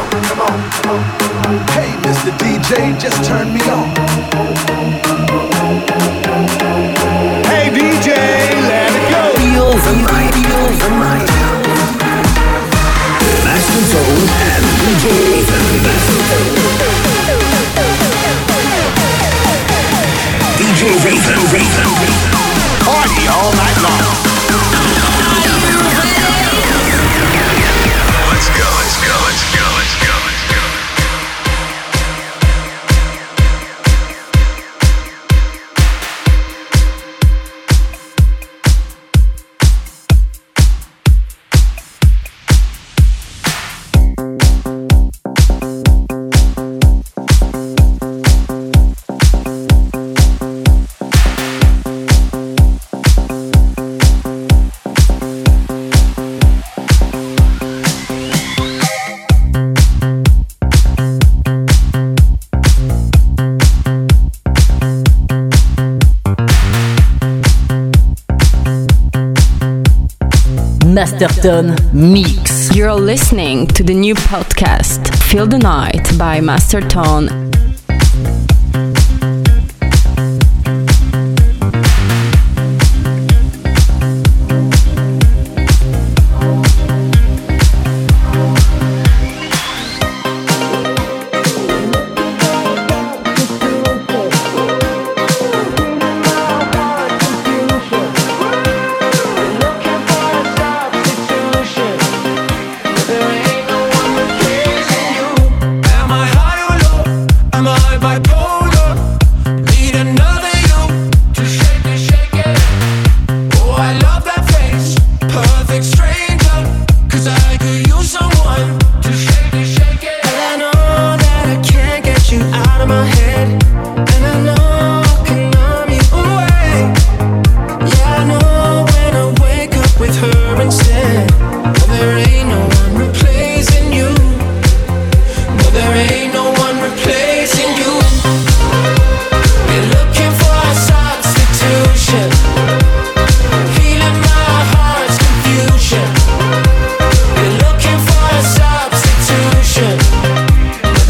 Hey, Mr. DJ, just turn me on. Hey, DJ, let it go. Master and DJ DJ Raven, Raven, Raven. Party all night long. Mix. You're listening to the new podcast Feel the Night by Master Tone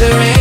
the rain.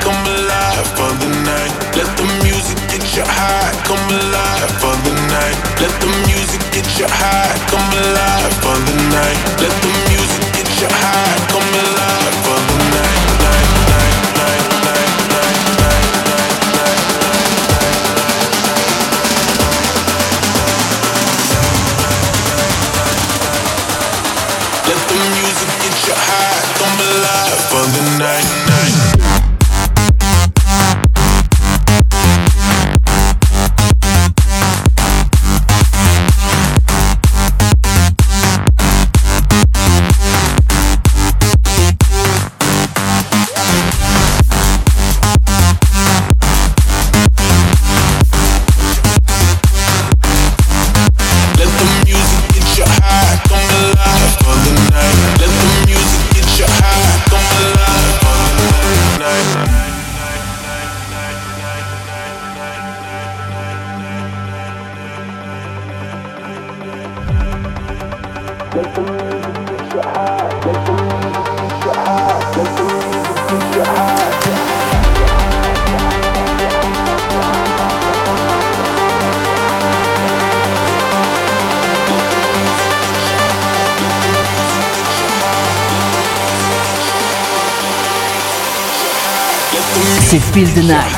come alive for the night. Let the music get you high, come alive for the night. Let the music get you high, come alive for the night. Let the music get you high. Feel the Night.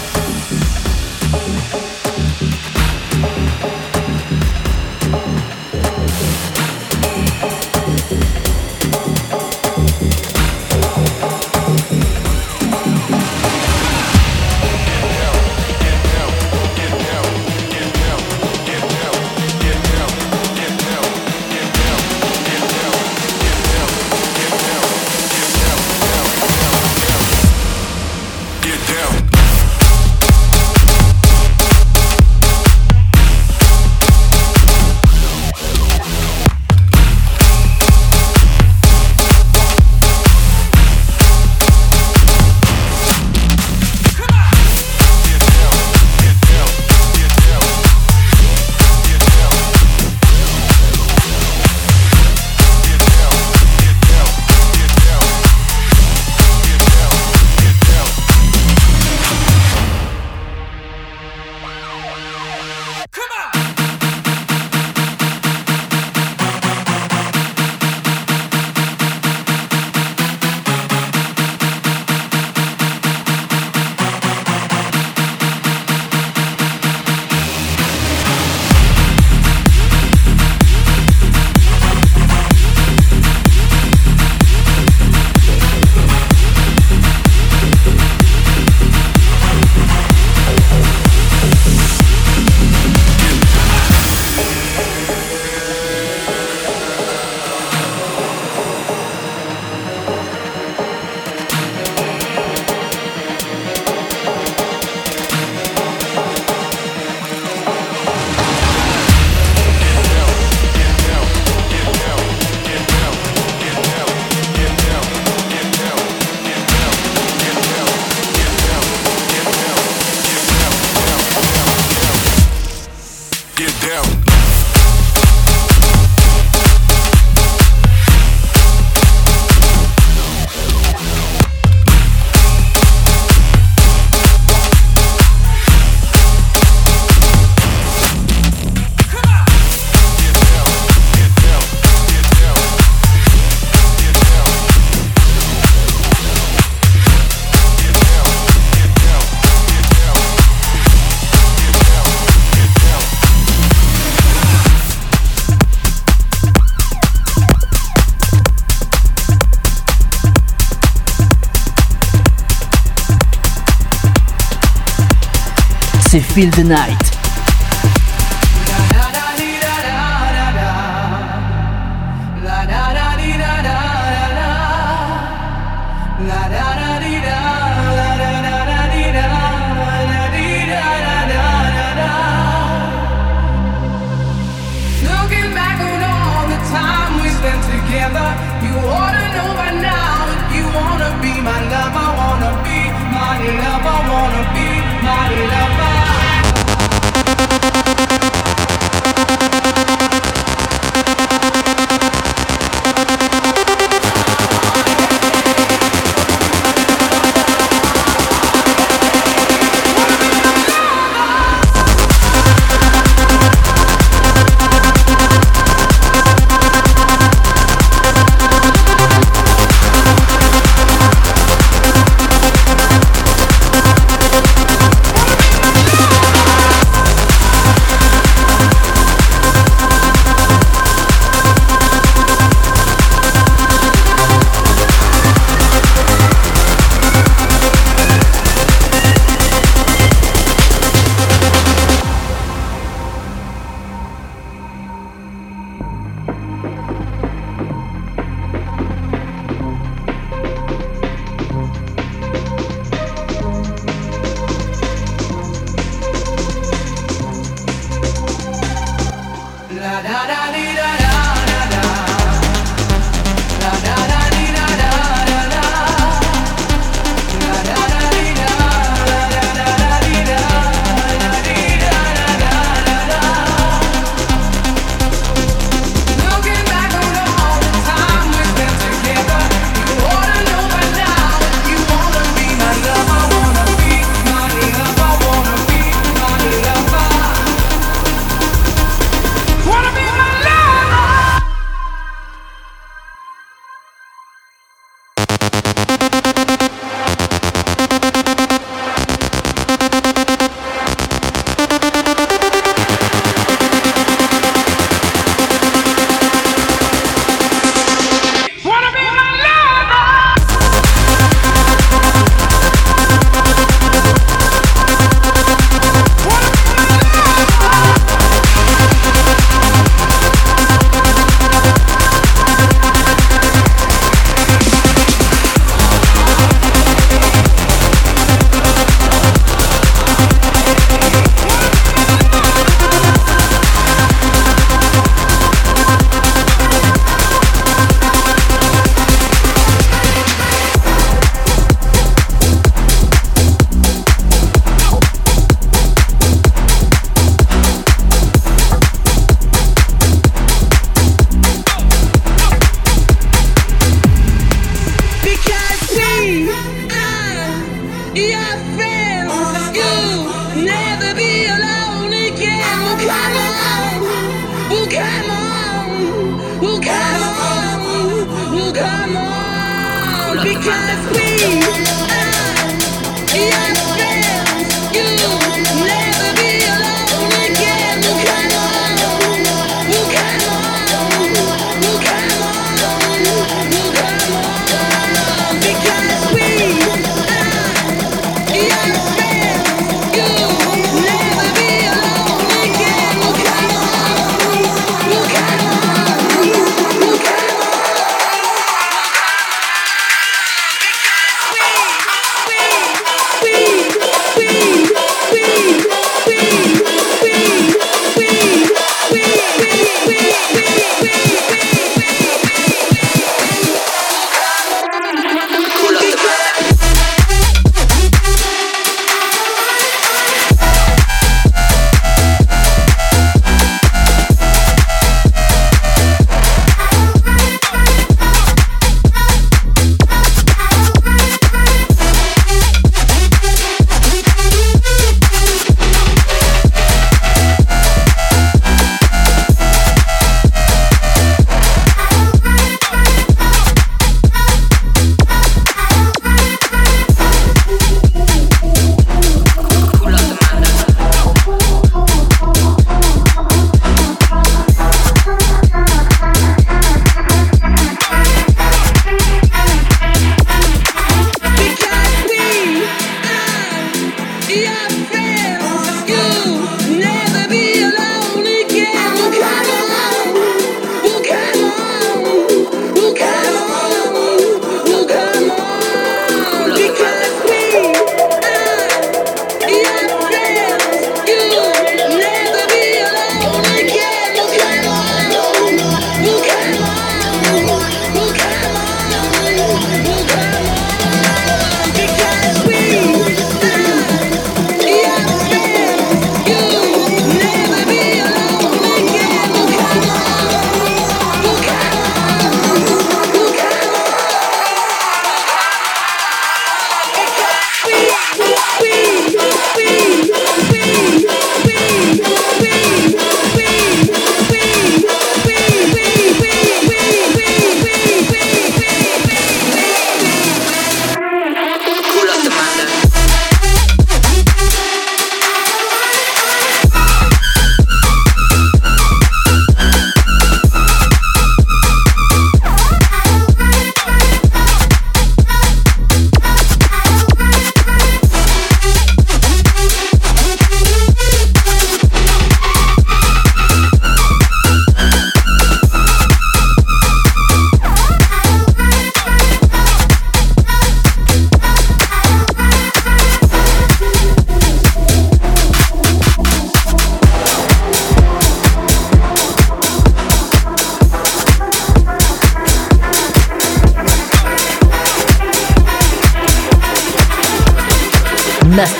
Feel the Night.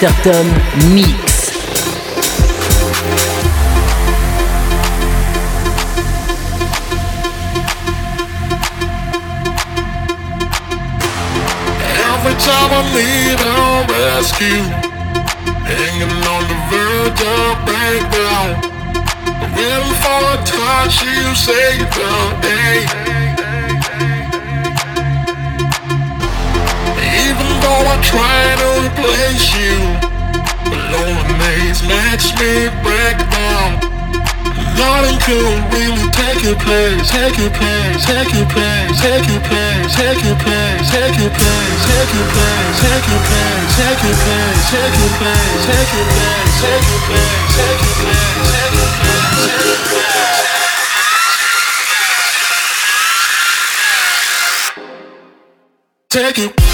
Masterton Mix. Every time I need a rescue, hanging on the verge of breakdown. Waiting for a touch, you say the day. Even though I try to replace you, loneliness makes me break down. Nothing could really take your place, take your place, take your place, take your place, take your place, take your place, take your place, take your place, take your place, take your place, take your place, take your place, take your place, take your place, take your place. Take it.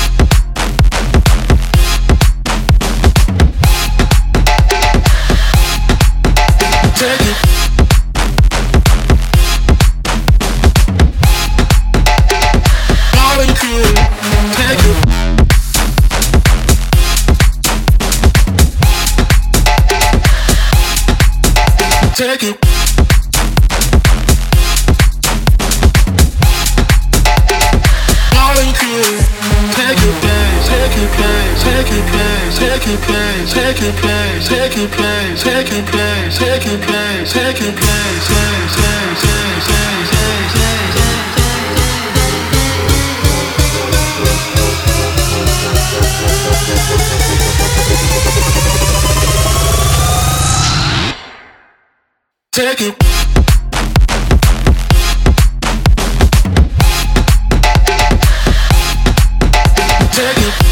place, place, place, place, place. Take it. Take it.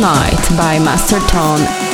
Night by Master Tone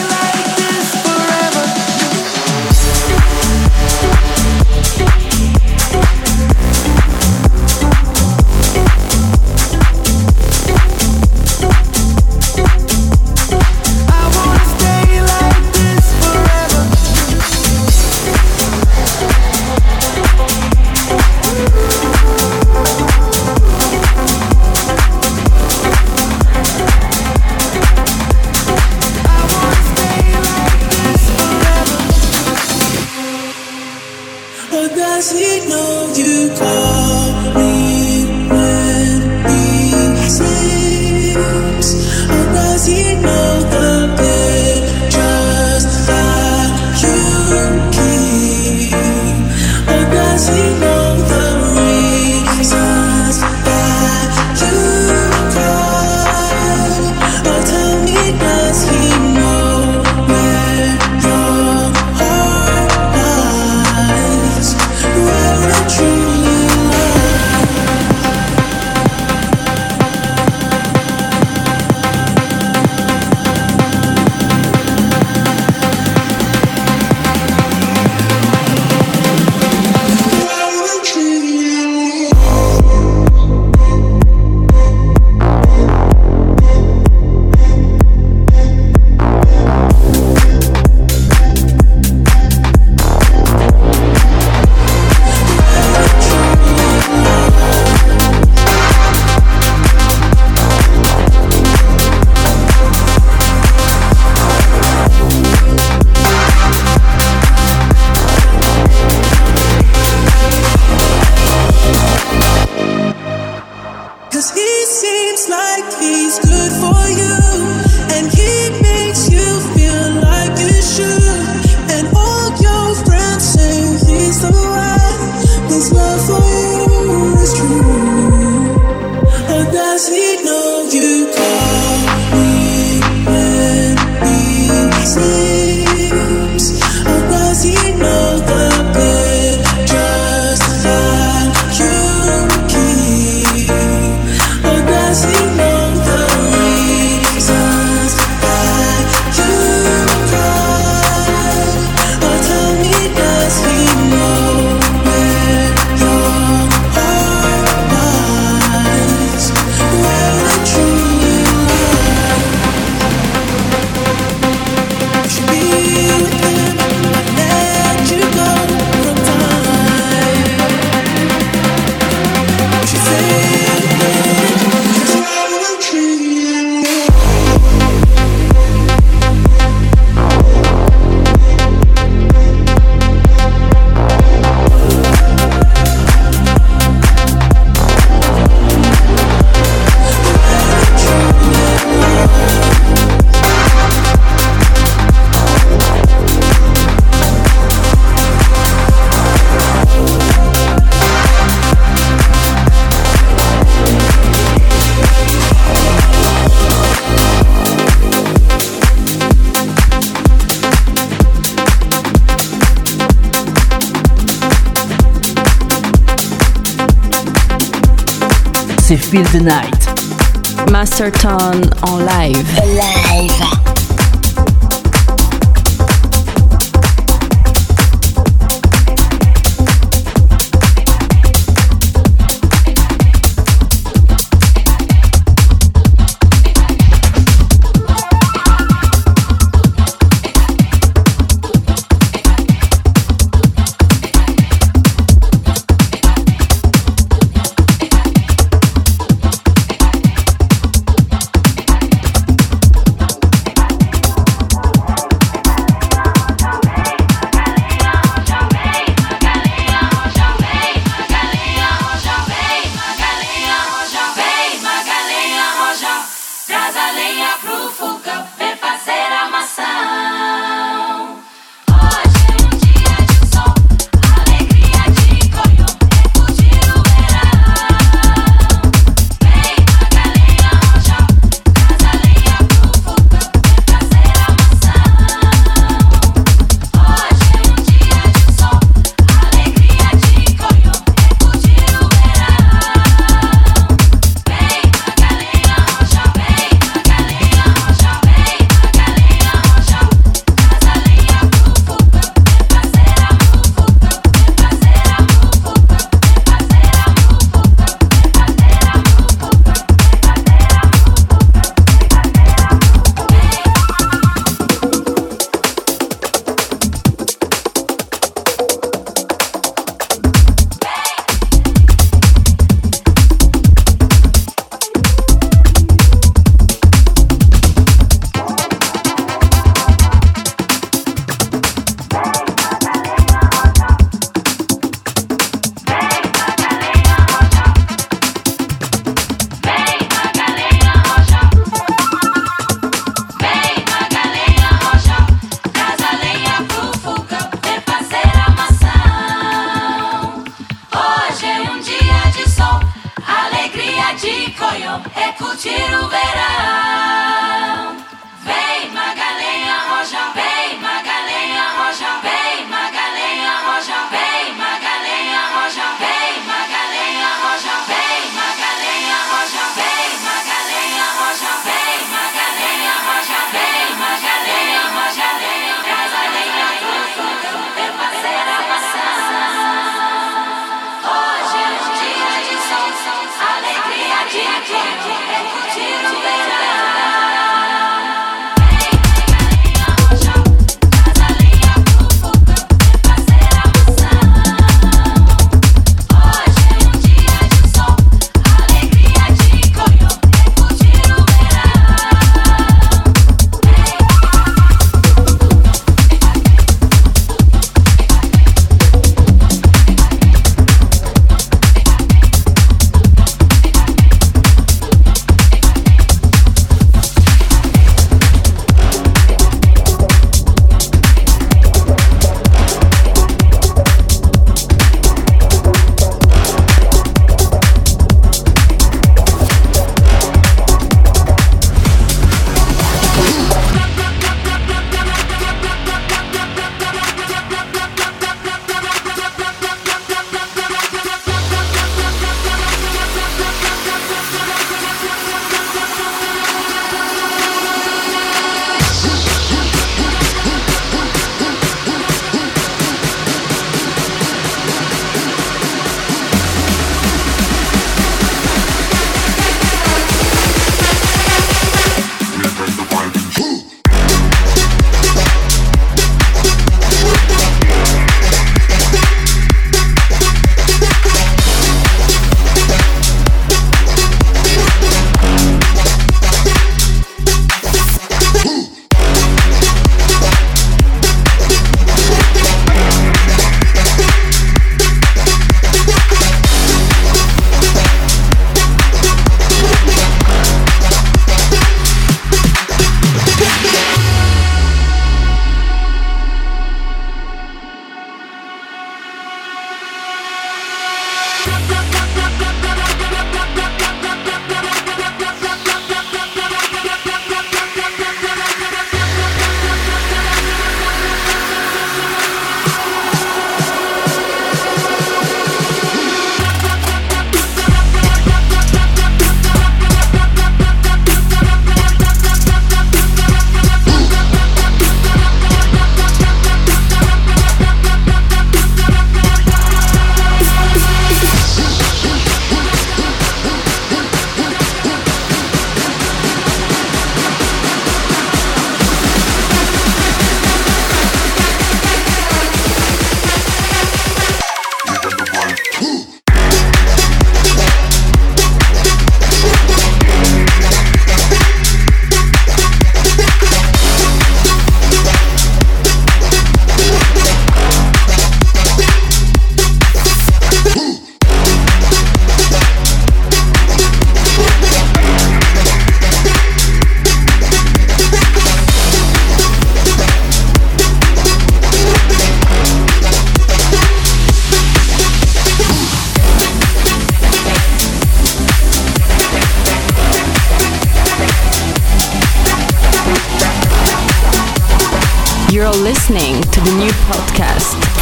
Feel the Night. Masterton en live. Live.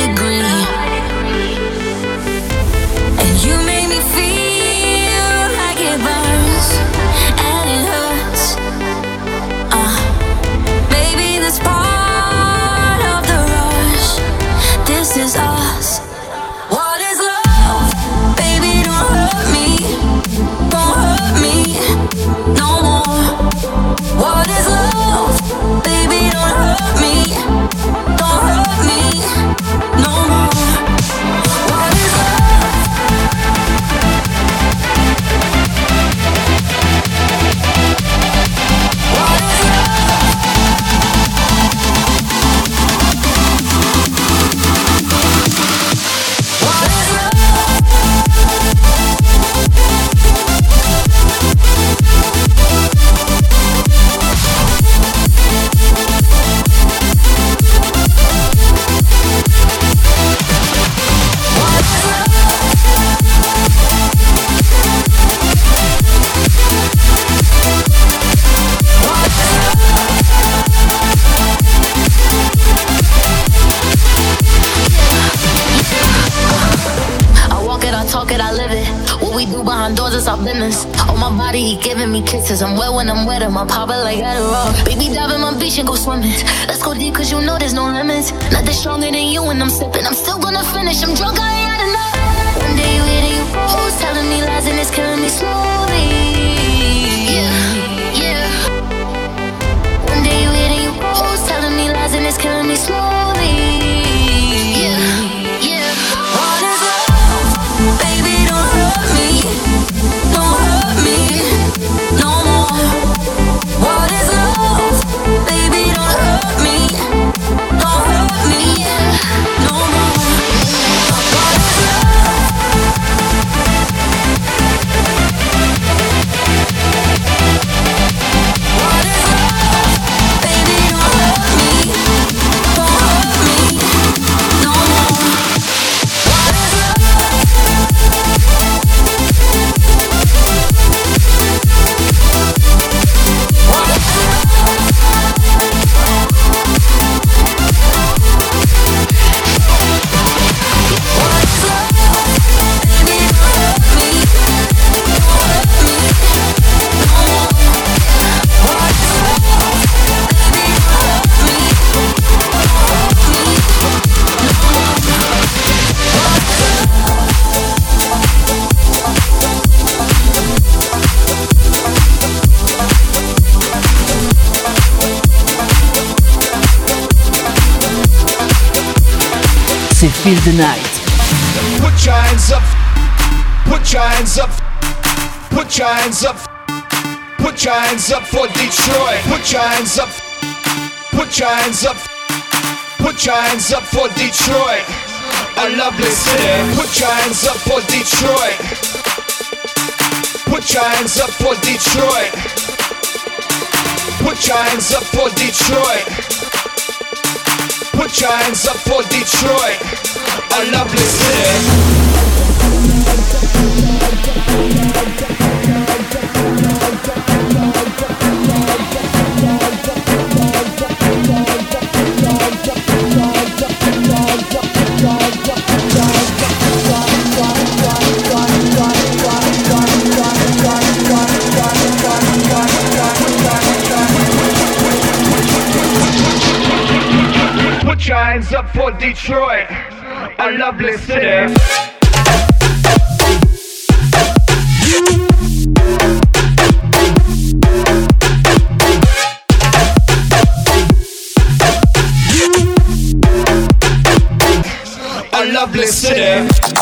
at a me kisses. I'm wet when I'm wet, I'm pop it like Adderall. Baby, dive in my beach and go swimming. Let's go deep, cause you know there's no limits. Nothing stronger than you when I'm sipping. I'm still gonna finish, I'm drunk, I ain't had enough. One day you and you pose, telling me lies and it's killing me slowly. Yeah, yeah. One day you and you pose, telling me lies and it's killing me slowly. Feel the Night. Put your hands up. Put your hands up. Put your hands up. Put your hands up for Detroit. Put your hands up. Put your hands up. Put your hands up for Detroit. A lovely city. Put your hands up for Detroit. Put your hands up for Detroit. Put your hands up for Detroit. Put your hands up for Detroit. Put your hands up for Detroit, a lovely city. A lovely city.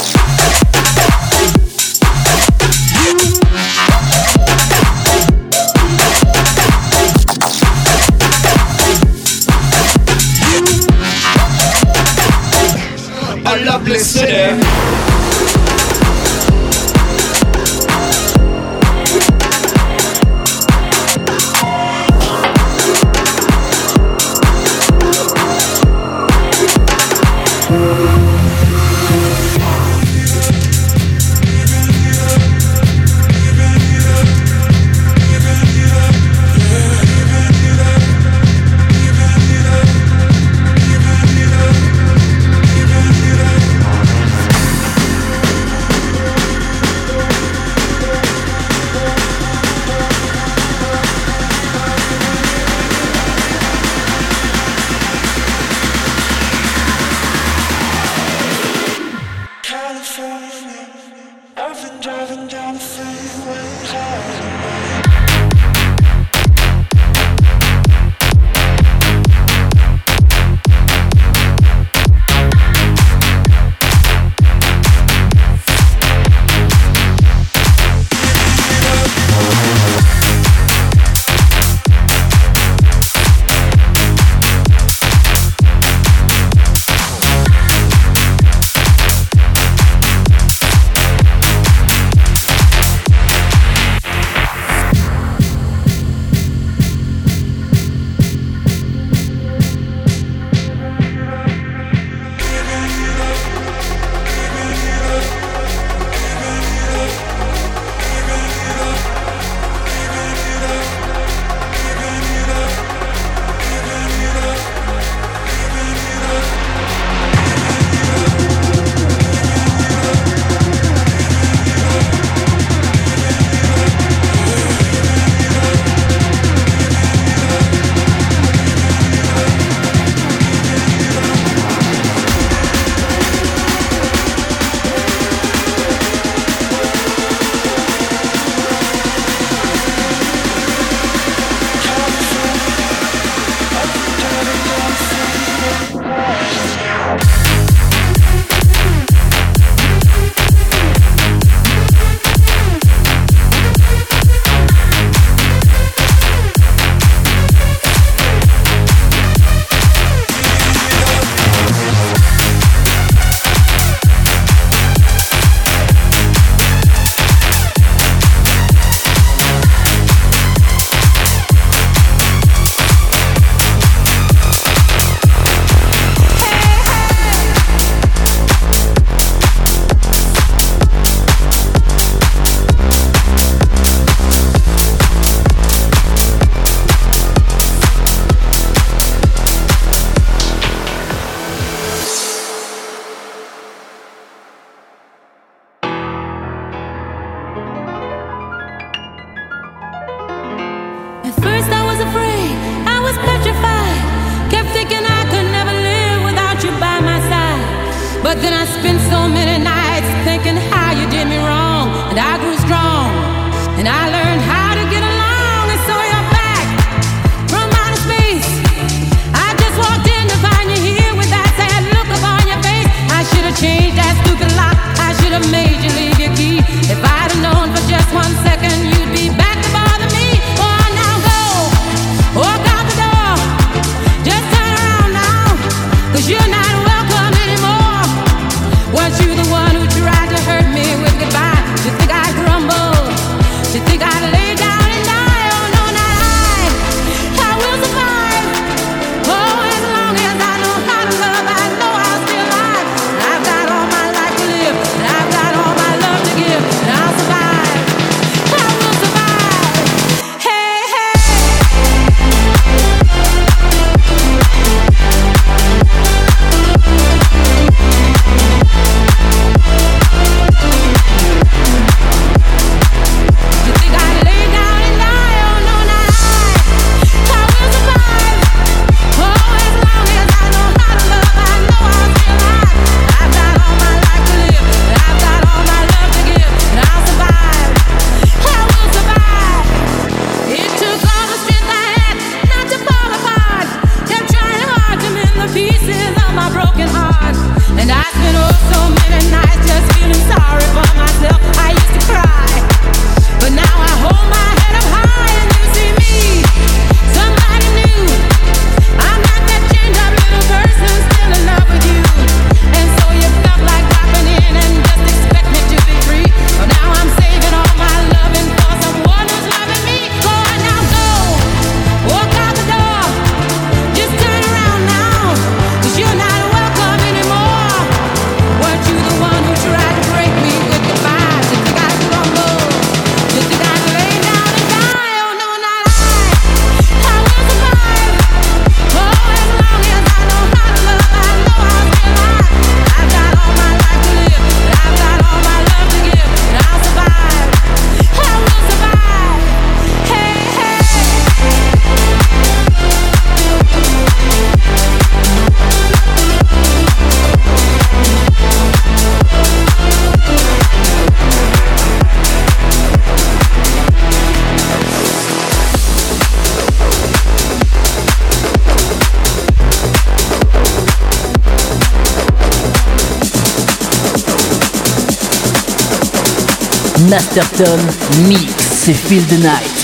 Master Tom Mix, c'est Feel the Night.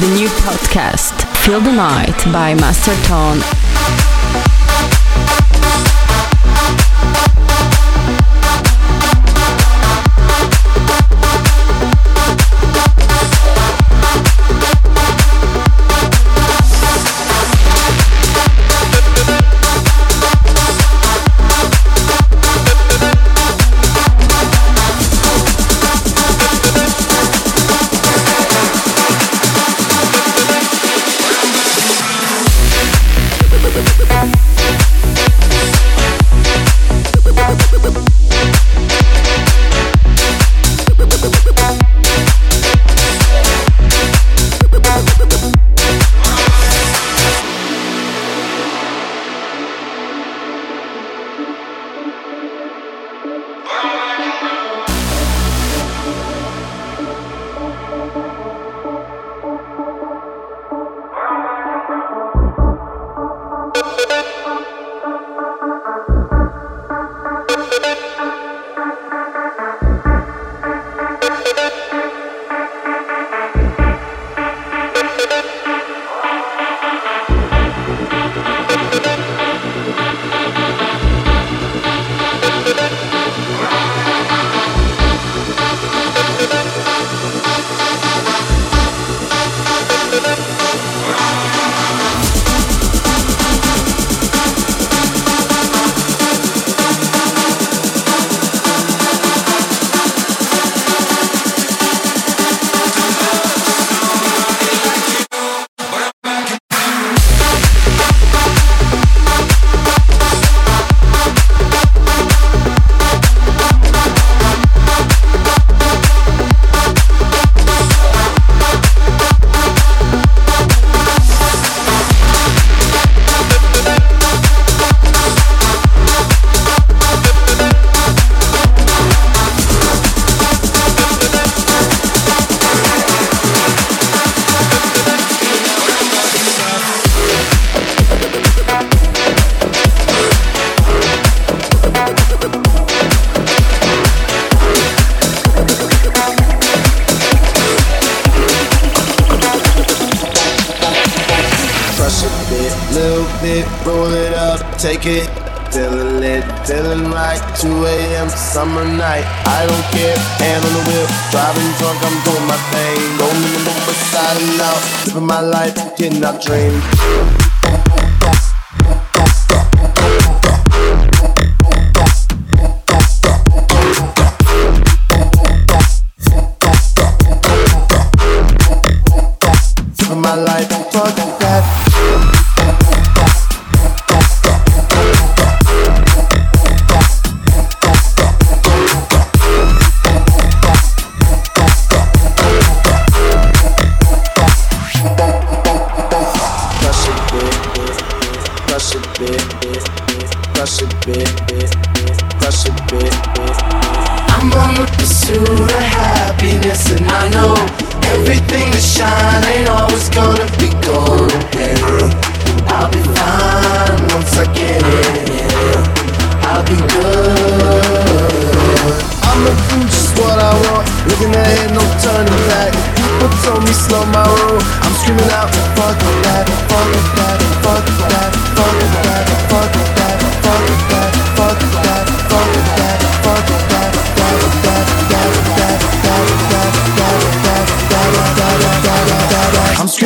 the new podcast Feel the Night by Master Tone.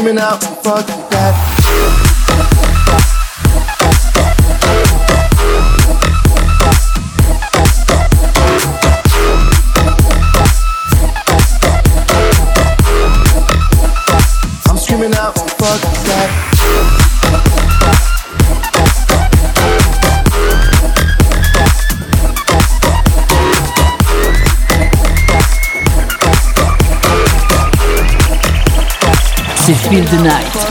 screaming out, fuck that. Feel the Night.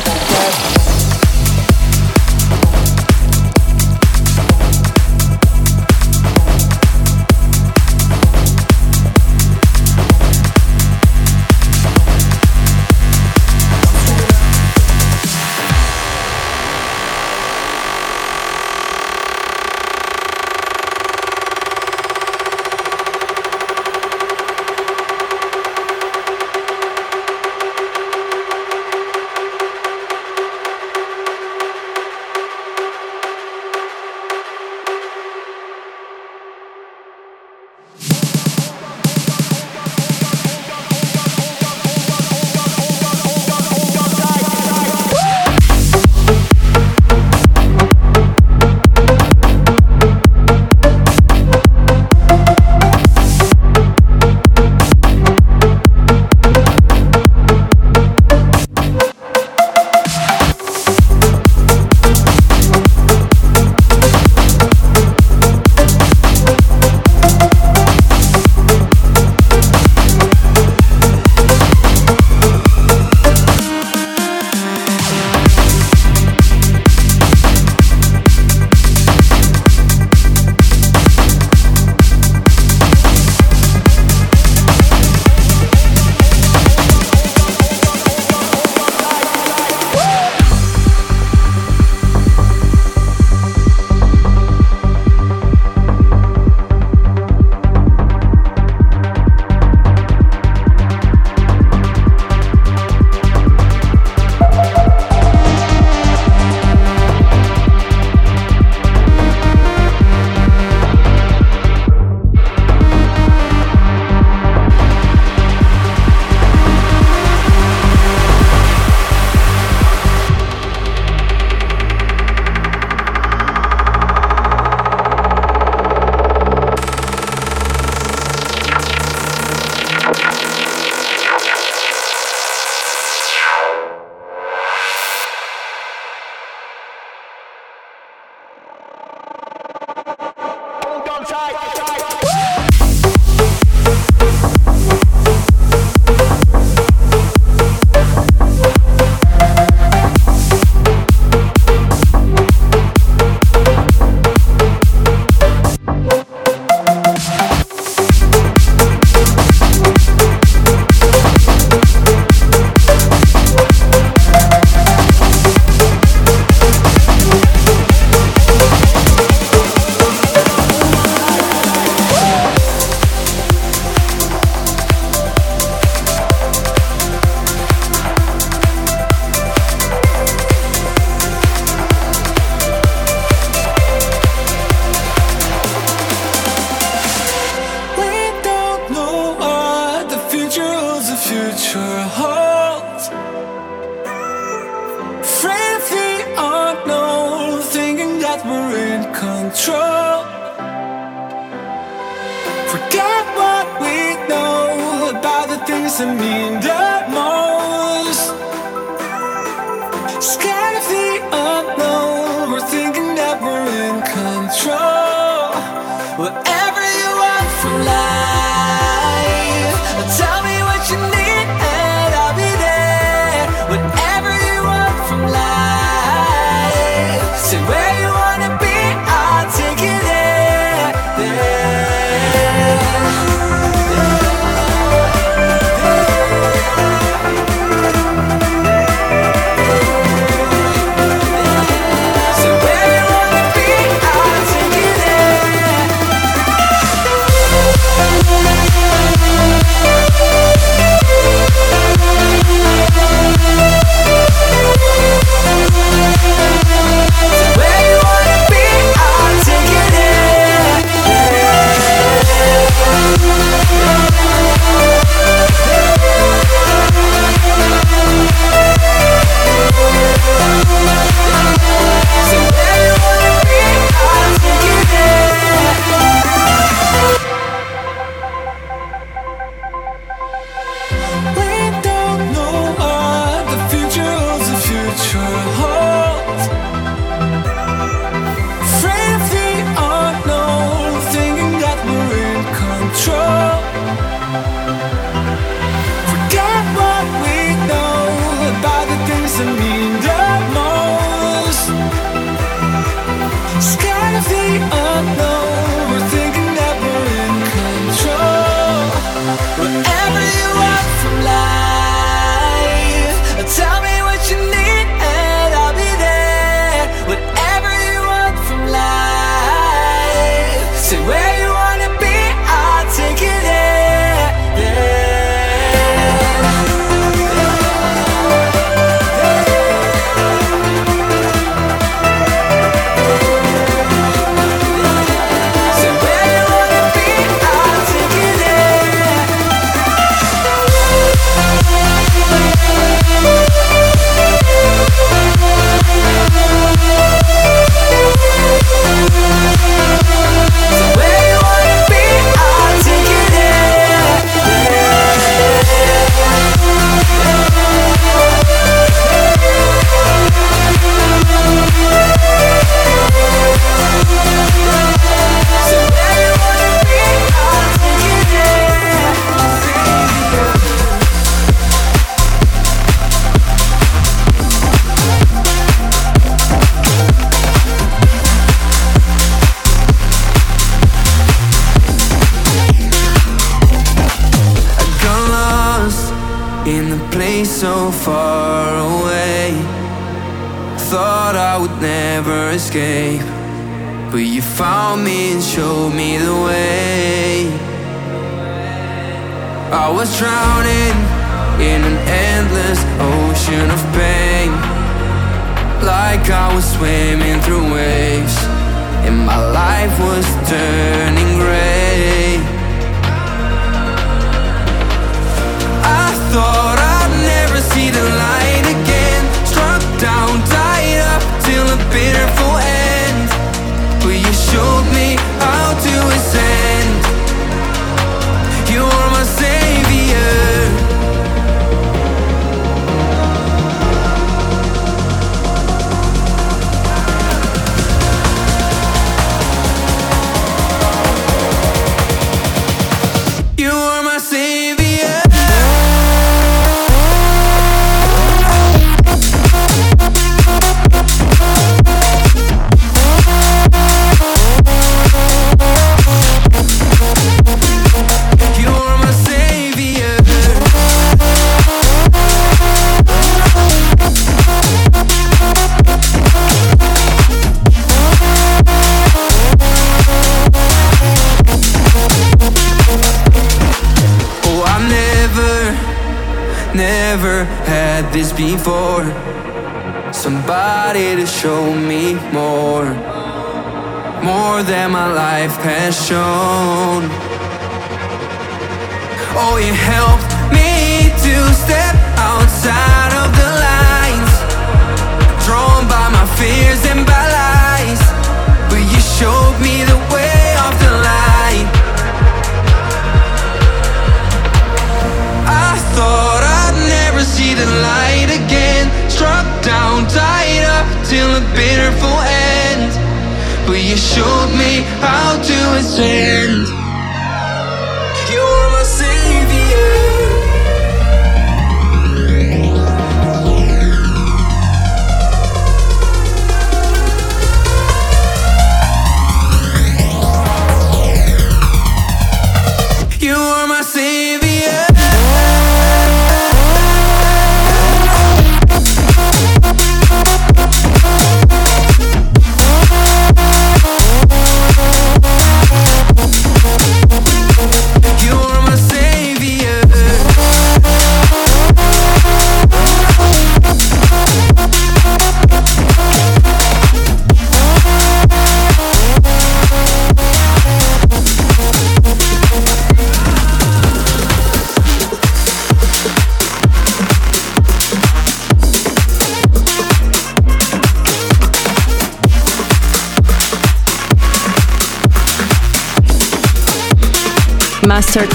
Master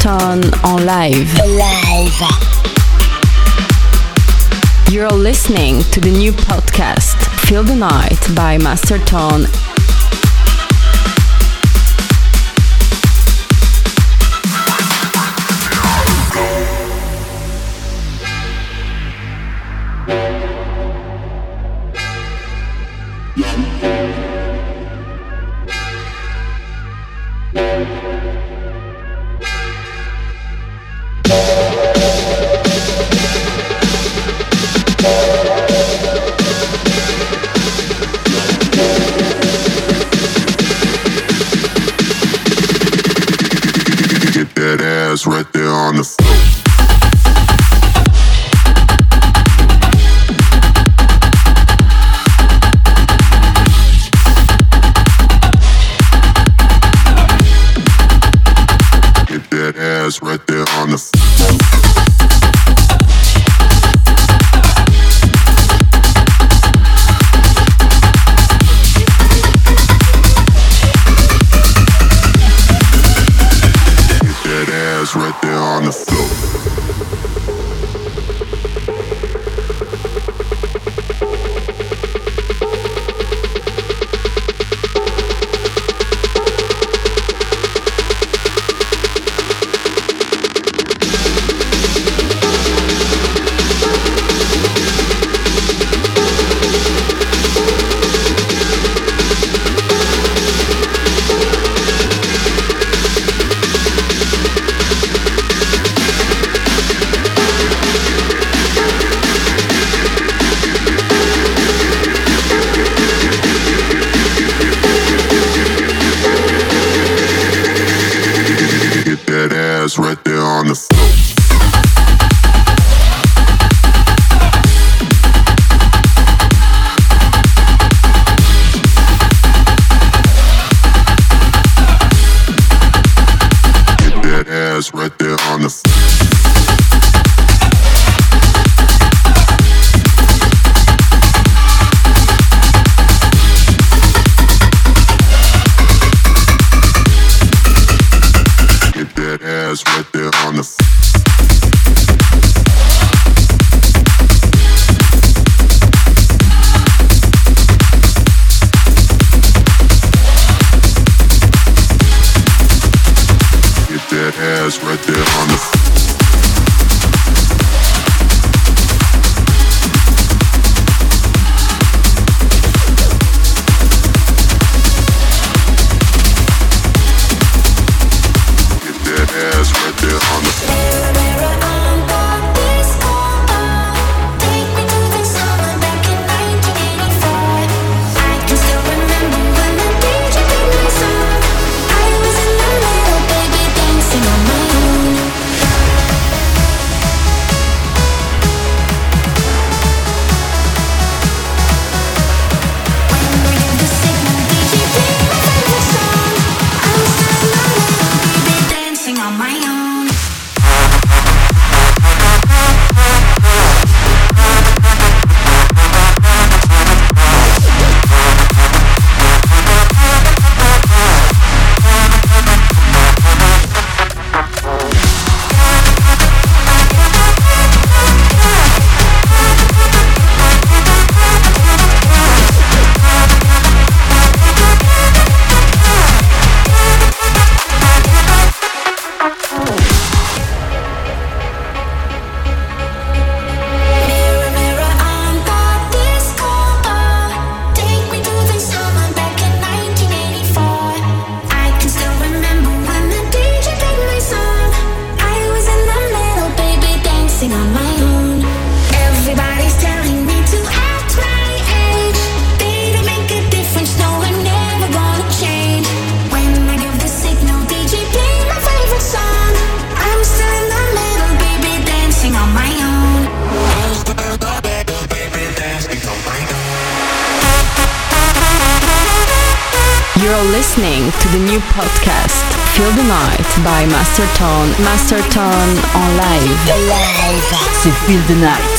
en live. Live. You're listening to the new podcast Feel the Night by Master Tone. right there. By Master Tone. Master Tone en live. C'est Feel the Night.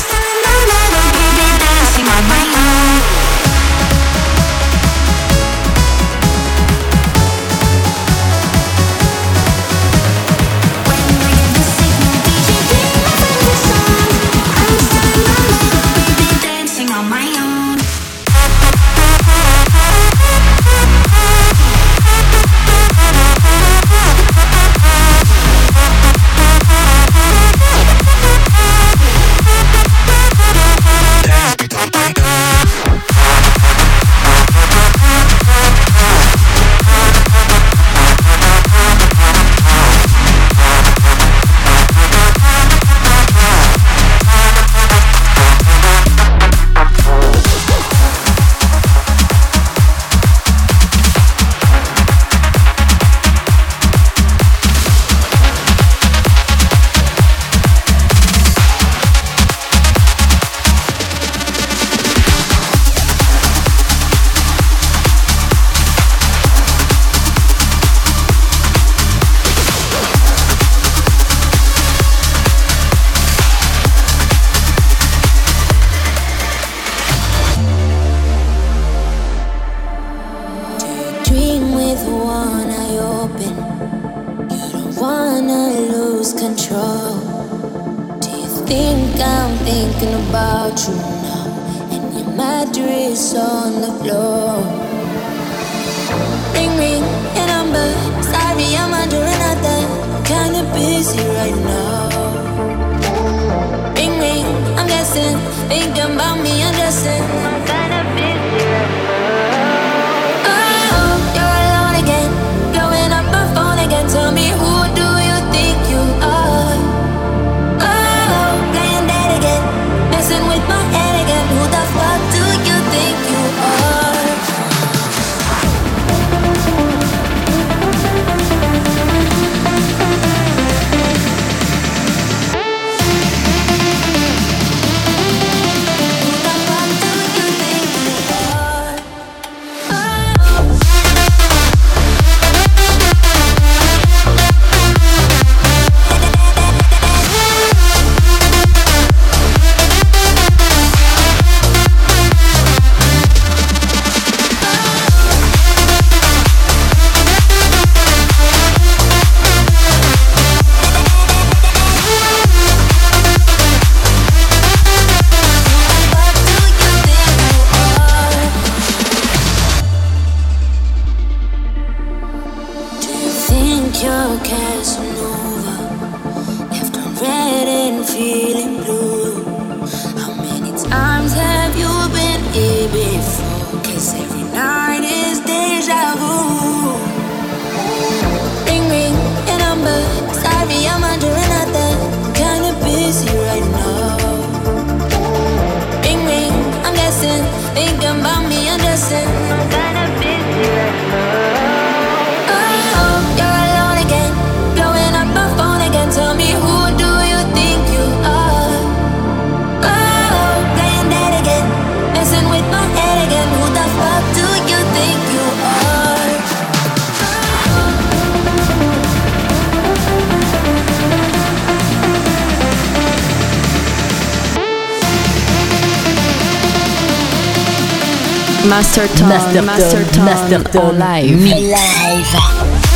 Master Tone, Master, Master Tone, Master Tone, live. live.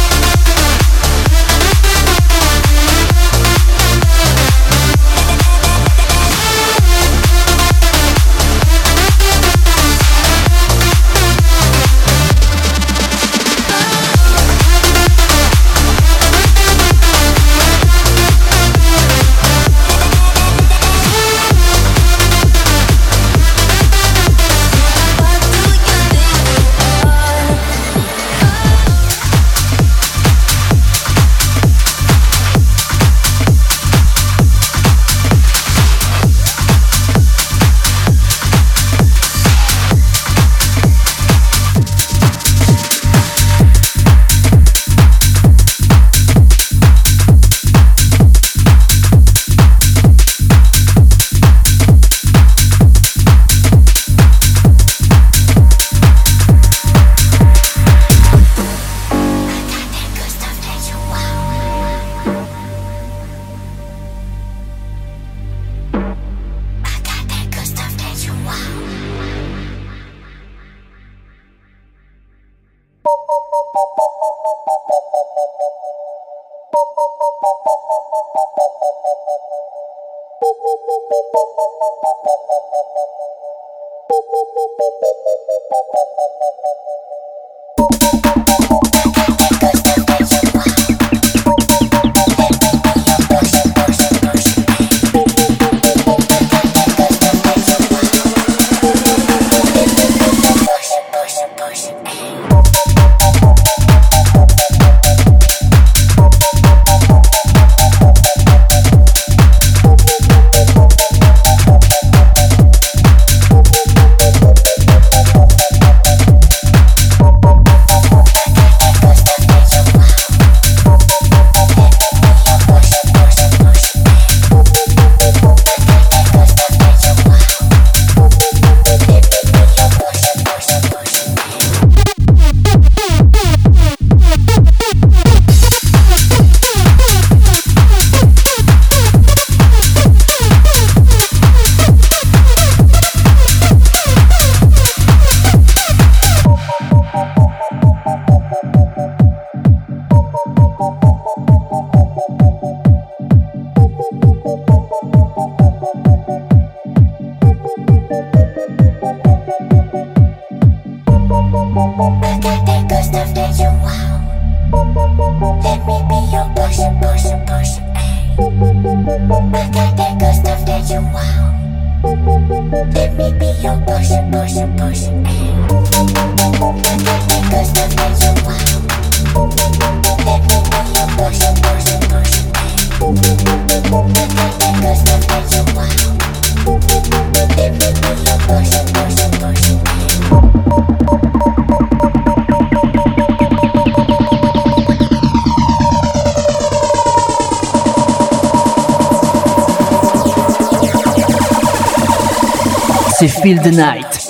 Feel the Night.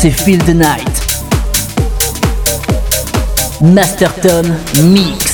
C'est Feel the Night. Masterton Mix.